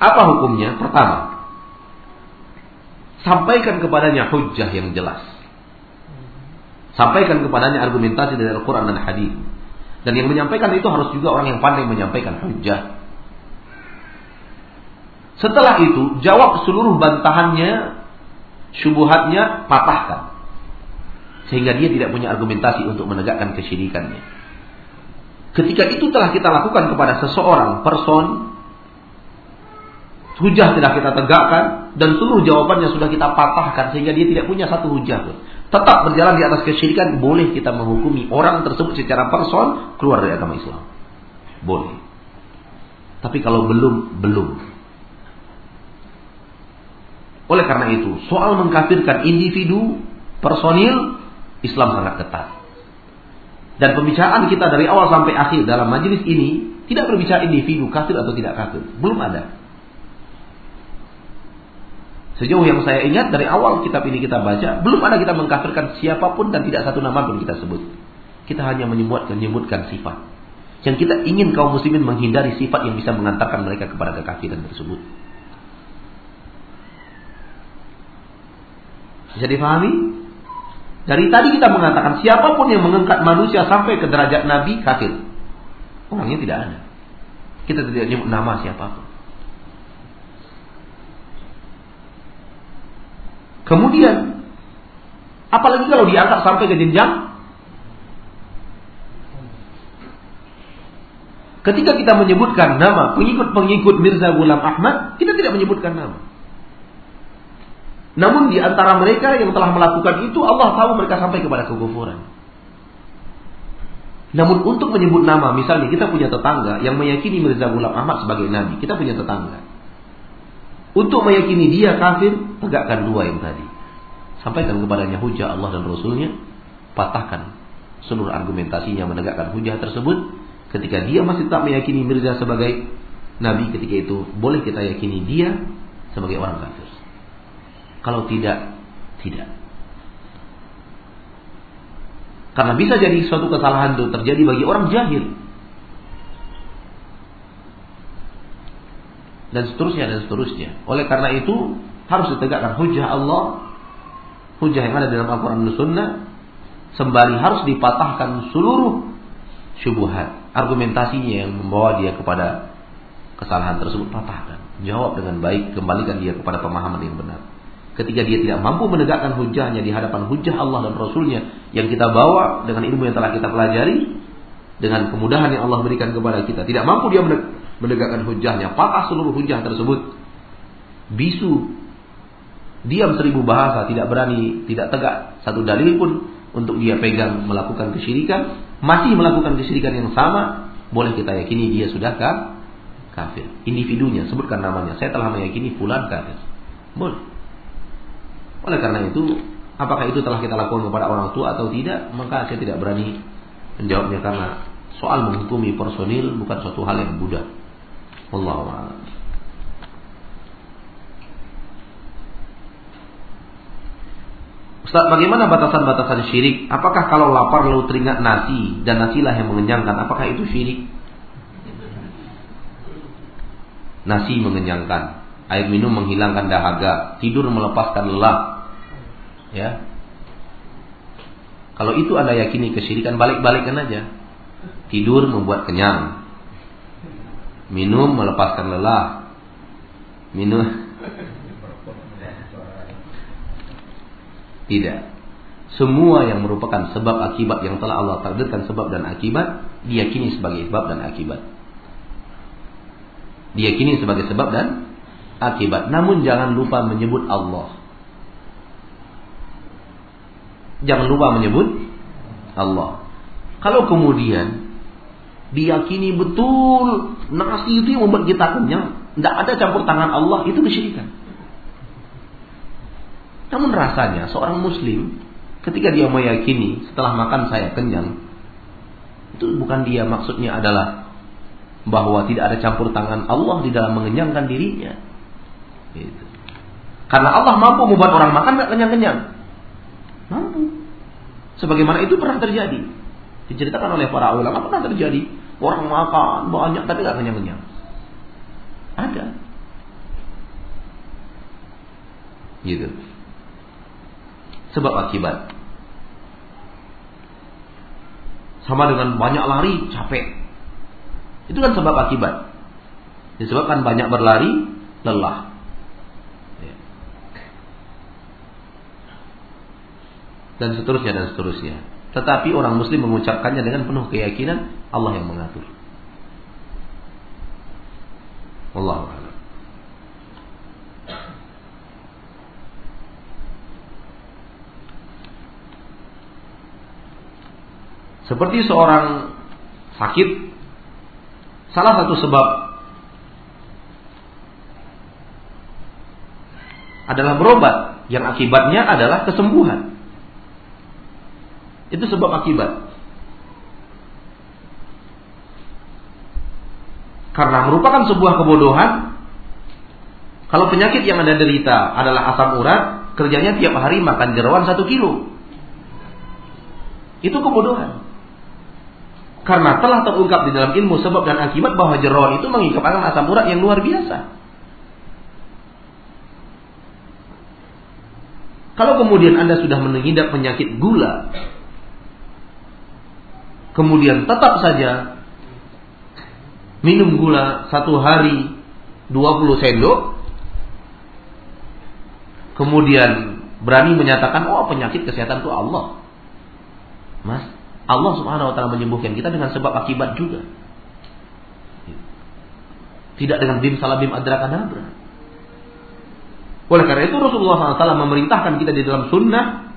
Speaker 1: Apa hukumnya? Pertama, Sampaikan kepadanya hujjah yang jelas. Sampaikan kepadanya argumentasi dari Al-Quran dan Hadis. Dan yang menyampaikan itu harus juga orang yang pandai menyampaikan hujjah. Setelah itu, jawab seluruh bantahannya, syubuhatnya, patahkan. Sehingga dia tidak punya argumentasi untuk menegakkan kesyirikannya. Ketika itu telah kita lakukan kepada seseorang, person, hujah tidak kita tegakkan dan seluruh jawabannya sudah kita patahkan sehingga dia tidak punya satu hujah pun. tetap berjalan di atas kesyirikan, boleh kita menghukumi orang tersebut secara person keluar dari agama Islam. Boleh. Tapi kalau belum, belum. Oleh karena itu, soal mengkafirkan individu, personil, Islam sangat ketat. Dan pembicaraan kita dari awal sampai akhir dalam majelis ini tidak berbicara individu kafir atau tidak kafir. Belum ada. Sejauh yang saya ingat dari awal kitab ini kita baca, belum ada kita mengkafirkan siapa pun dan tidak satu nama pun kita sebut. Kita hanya menyebutkan, menyebutkan sifat. Yang kita ingin kaum muslimin menghindari sifat yang bisa mengantarkan mereka kepada kekafiran tersebut. Bisa difahami? Dari tadi kita mengatakan siapa pun yang mengangkat manusia sampai ke derajat nabi kafir. Orangnya tidak ada. Kita tidak menyebut nama siapa pun. Kemudian, apalagi kalau diangkat sampai ke jenjang Ketika kita menyebutkan nama pengikut-pengikut Mirza Ghulam Ahmad, kita tidak menyebutkan nama. Namun di antara mereka yang telah melakukan itu, Allah tahu mereka sampai kepada kekufuran. Namun untuk menyebut nama, misalnya kita punya tetangga yang meyakini Mirza Ghulam Ahmad sebagai nabi, kita punya tetangga. Untuk meyakini dia kafir, tegakkan dua yang tadi. Sampaikan kepadanya hujah Allah dan Rasulnya, patahkan seluruh argumentasinya menegakkan hujah tersebut. Ketika dia masih tak meyakini Mirza sebagai Nabi ketika itu, boleh kita yakini dia sebagai orang kafir. Kalau tidak, tidak. Karena bisa jadi suatu kesalahan itu terjadi bagi orang jahil. Dan seterusnya dan seterusnya. Oleh karena itu harus ditegakkan hujah Allah, hujah yang ada dalam Al-Quran dan Sunnah, sembari harus dipatahkan seluruh syubhat, argumentasinya yang membawa dia kepada kesalahan tersebut patahkan. Jawab dengan baik, kembalikan dia kepada pemahaman yang benar. Ketika dia tidak mampu menegakkan hujahnya di hadapan hujah Allah dan Rasulnya yang kita bawa dengan ilmu yang telah kita pelajari, dengan kemudahan yang Allah berikan kepada kita, tidak mampu dia menegakkan hujahnya, patah seluruh hujah tersebut. Bisu, diam seribu bahasa, tidak berani, tidak tegak satu dalil pun untuk dia pegang melakukan kesyirikan, masih melakukan kesyirikan yang sama, boleh kita yakini dia sudah kan kafir. Individunya, sebutkan namanya. Saya telah meyakini fulan kafir. Boleh. Oleh karena itu, apakah itu telah kita lakukan kepada orang tua atau tidak, maka saya tidak berani menjawabnya karena soal menghukumi personil bukan suatu hal yang mudah. Wallahu a'lam. Ustaz, bagaimana batasan-batasan syirik? Apakah kalau lapar lalu teringat nasi dan nasilah yang mengenyangkan, apakah itu syirik? Nasi mengenyangkan, air minum menghilangkan dahaga, tidur melepaskan lelah. Ya. Kalau itu Anda yakini kesyirikan, balik-balikan aja. Tidur membuat kenyang, Minum melepaskan lelah. Minum Tidak. Semua yang merupakan sebab akibat yang telah Allah takdirkan sebab dan akibat diyakini sebagai sebab dan akibat. Diyakini sebagai sebab dan akibat. Namun jangan lupa menyebut Allah. Jangan lupa menyebut Allah. Kalau kemudian diyakini betul nasi itu yang membuat kita kenyang, tidak ada campur tangan Allah, itu kesyirikan. Namun rasanya seorang muslim ketika dia meyakini setelah makan saya kenyang, itu bukan dia maksudnya adalah bahwa tidak ada campur tangan Allah di dalam mengenyangkan dirinya. Gitu. Karena Allah mampu membuat orang makan tidak kenyang-kenyang. Mampu. Sebagaimana itu pernah terjadi. Diceritakan oleh para ulama pernah terjadi Orang makan banyak tapi gak kenyang-kenyang. Ada. Gitu. Sebab akibat. Sama dengan banyak lari capek. Itu kan sebab akibat. Disebabkan banyak berlari lelah. Ya. Dan seterusnya dan seterusnya. Tetapi orang muslim mengucapkannya dengan penuh keyakinan Allah yang mengatur. Allah Seperti seorang sakit, salah satu sebab adalah berobat yang akibatnya adalah kesembuhan. Itu sebab akibat. Karena merupakan sebuah kebodohan kalau penyakit yang Anda derita adalah asam urat, kerjanya tiap hari makan jerawan satu kilo. Itu kebodohan. Karena telah terungkap di dalam ilmu sebab dan akibat bahwa jerawan itu mengikapkan asam urat yang luar biasa. Kalau kemudian Anda sudah mengidap penyakit gula, kemudian tetap saja minum gula satu hari 20 sendok, kemudian berani menyatakan oh penyakit kesehatan itu Allah. Mas, Allah Subhanahu wa taala menyembuhkan kita dengan sebab akibat juga. Tidak dengan bim salabim adrakanabra. Oleh karena itu Rasulullah SAW memerintahkan kita di dalam sunnah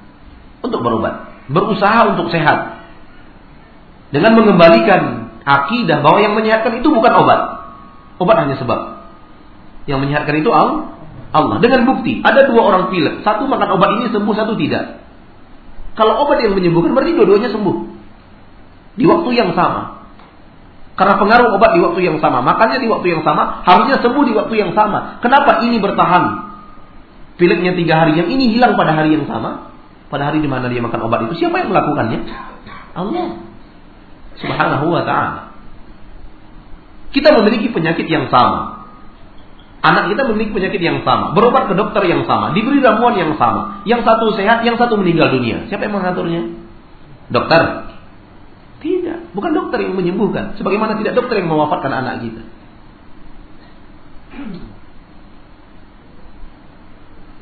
Speaker 1: untuk berobat, berusaha untuk sehat, dengan mengembalikan akidah bahwa yang menyehatkan itu bukan obat, obat hanya sebab. Yang menyehatkan itu Allah. Dengan bukti, ada dua orang pilek. Satu makan obat ini sembuh, satu tidak. Kalau obat yang menyembuhkan berarti dua-duanya sembuh. Di waktu yang sama. Karena pengaruh obat di waktu yang sama. Makannya di waktu yang sama, harusnya sembuh di waktu yang sama. Kenapa ini bertahan? Pileknya tiga hari, yang ini hilang pada hari yang sama. Pada hari di mana dia makan obat itu, siapa yang melakukannya? Allah. Subhanahu wa ta'ala. Kita memiliki penyakit yang sama. Anak kita memiliki penyakit yang sama, berobat ke dokter yang sama, diberi ramuan yang sama. Yang satu sehat, yang satu meninggal dunia. Siapa yang mengaturnya? Dokter? Tidak, bukan dokter yang menyembuhkan. Sebagaimana tidak dokter yang mewafatkan anak kita.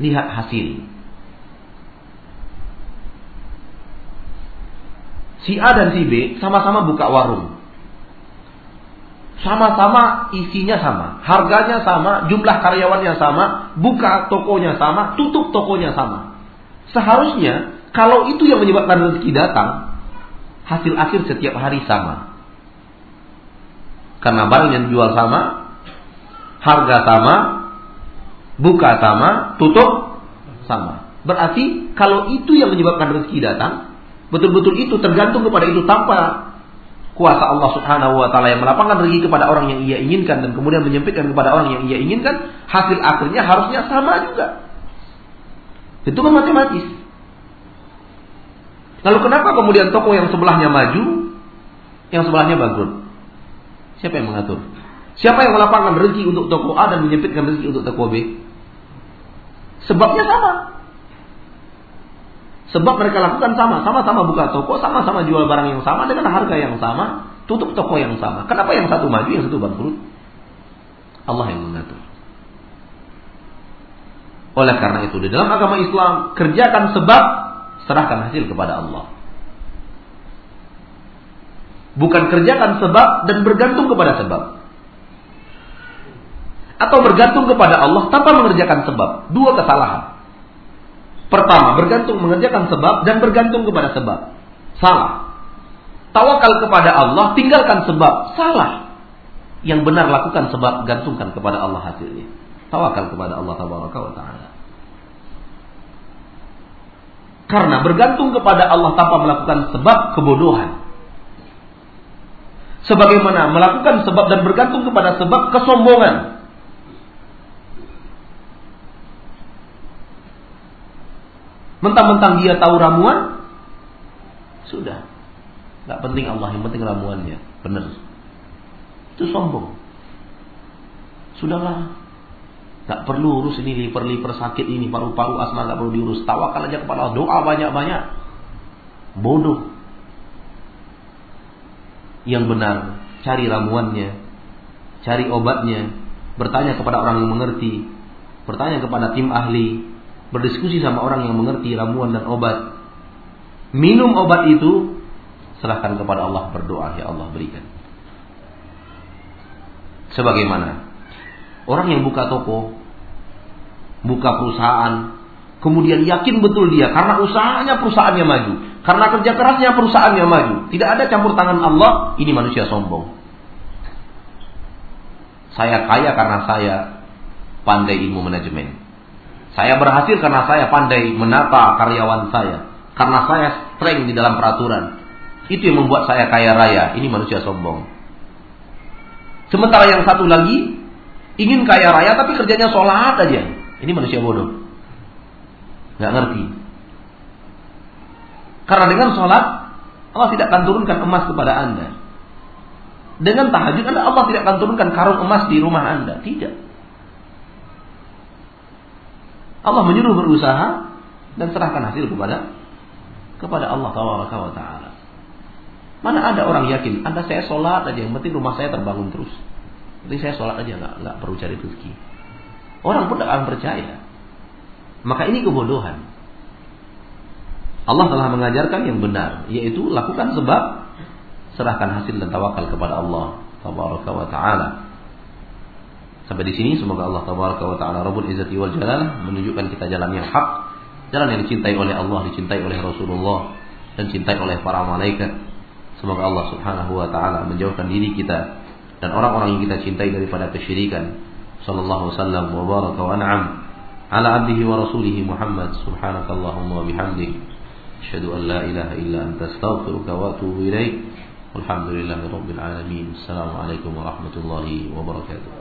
Speaker 1: Lihat hasil. Si A dan si B sama-sama buka warung sama-sama isinya sama, harganya sama, jumlah karyawannya sama, buka tokonya sama, tutup tokonya sama. Seharusnya kalau itu yang menyebabkan rezeki datang, hasil akhir setiap hari sama. Karena barang yang dijual sama, harga sama, buka sama, tutup sama. Berarti kalau itu yang menyebabkan rezeki datang, betul-betul itu tergantung kepada itu tanpa kuasa Allah Subhanahu wa taala yang melapangkan rezeki kepada orang yang ia inginkan dan kemudian menyempitkan kepada orang yang ia inginkan, hasil akhirnya harusnya sama juga. Itu kan matematis. Lalu kenapa kemudian toko yang sebelahnya maju, yang sebelahnya bangkrut? Siapa yang mengatur? Siapa yang melapangkan rezeki untuk toko A dan menyempitkan rezeki untuk toko B? Sebabnya sama. Sebab mereka lakukan sama, sama-sama buka toko, sama-sama jual barang yang sama dengan harga yang sama, tutup toko yang sama. Kenapa yang satu maju, yang satu bangkrut? Allah yang mengatur. Oleh karena itu, di dalam agama Islam, kerjakan sebab, serahkan hasil kepada Allah. Bukan kerjakan sebab dan bergantung kepada sebab. Atau bergantung kepada Allah tanpa mengerjakan sebab. Dua kesalahan. Pertama, bergantung mengerjakan sebab dan bergantung kepada sebab. Salah. Tawakal kepada Allah, tinggalkan sebab. Salah. Yang benar lakukan sebab, gantungkan kepada Allah hasilnya. Tawakal kepada Allah Taala. Karena bergantung kepada Allah tanpa melakukan sebab kebodohan. Sebagaimana melakukan sebab dan bergantung kepada sebab kesombongan. Mentang-mentang dia tahu ramuan, sudah. Gak penting Allah, yang penting ramuannya. Benar. Itu sombong. Sudahlah. Gak perlu urus ini liver-liver sakit ini, paru-paru asma gak perlu diurus. Tawakal aja kepada Allah, doa banyak-banyak. Bodoh. Yang benar, cari ramuannya, cari obatnya, bertanya kepada orang yang mengerti, bertanya kepada tim ahli, berdiskusi sama orang yang mengerti ramuan dan obat. Minum obat itu serahkan kepada Allah berdoa ya Allah berikan. Sebagaimana orang yang buka toko, buka perusahaan, kemudian yakin betul dia karena usahanya perusahaannya maju, karena kerja kerasnya perusahaannya maju, tidak ada campur tangan Allah, ini manusia sombong. Saya kaya karena saya pandai ilmu manajemen. Saya berhasil karena saya pandai menata karyawan saya. Karena saya strength di dalam peraturan. Itu yang membuat saya kaya raya. Ini manusia sombong. Sementara yang satu lagi ingin kaya raya tapi kerjanya sholat aja. Ini manusia bodoh. Gak ngerti. Karena dengan sholat Allah tidak akan turunkan emas kepada anda. Dengan tahajud anda Allah tidak akan turunkan karung emas di rumah anda. Tidak. Allah menyuruh berusaha dan serahkan hasil kepada kepada Allah Taala. Mana ada orang yakin, anda saya sholat aja, yang penting rumah saya terbangun terus. Jadi saya sholat aja, nggak nggak perlu cari rezeki. Orang pun tidak akan percaya. Maka ini kebodohan. Allah telah mengajarkan yang benar, yaitu lakukan sebab, serahkan hasil dan tawakal kepada Allah Tabaraka wa Taala. Sampai di sini semoga Allah Tabaraka wa Taala Rabbul Izzati wal Jalal menunjukkan kita jalan yang hak, jalan yang dicintai oleh Allah, dicintai oleh Rasulullah dan dicintai oleh para malaikat. Semoga Allah Subhanahu wa taala menjauhkan diri kita dan orang-orang yang kita cintai daripada kesyirikan. Sallallahu wasallam wa baraka wa an'am ala abdihi wa rasulih Muhammad subhanakallahumma wa bihamdik asyhadu an la ilaha illa anta astaghfiruka wa atubu ilaik. Walhamdulillahi rabbil alamin. Assalamualaikum warahmatullahi wabarakatuh.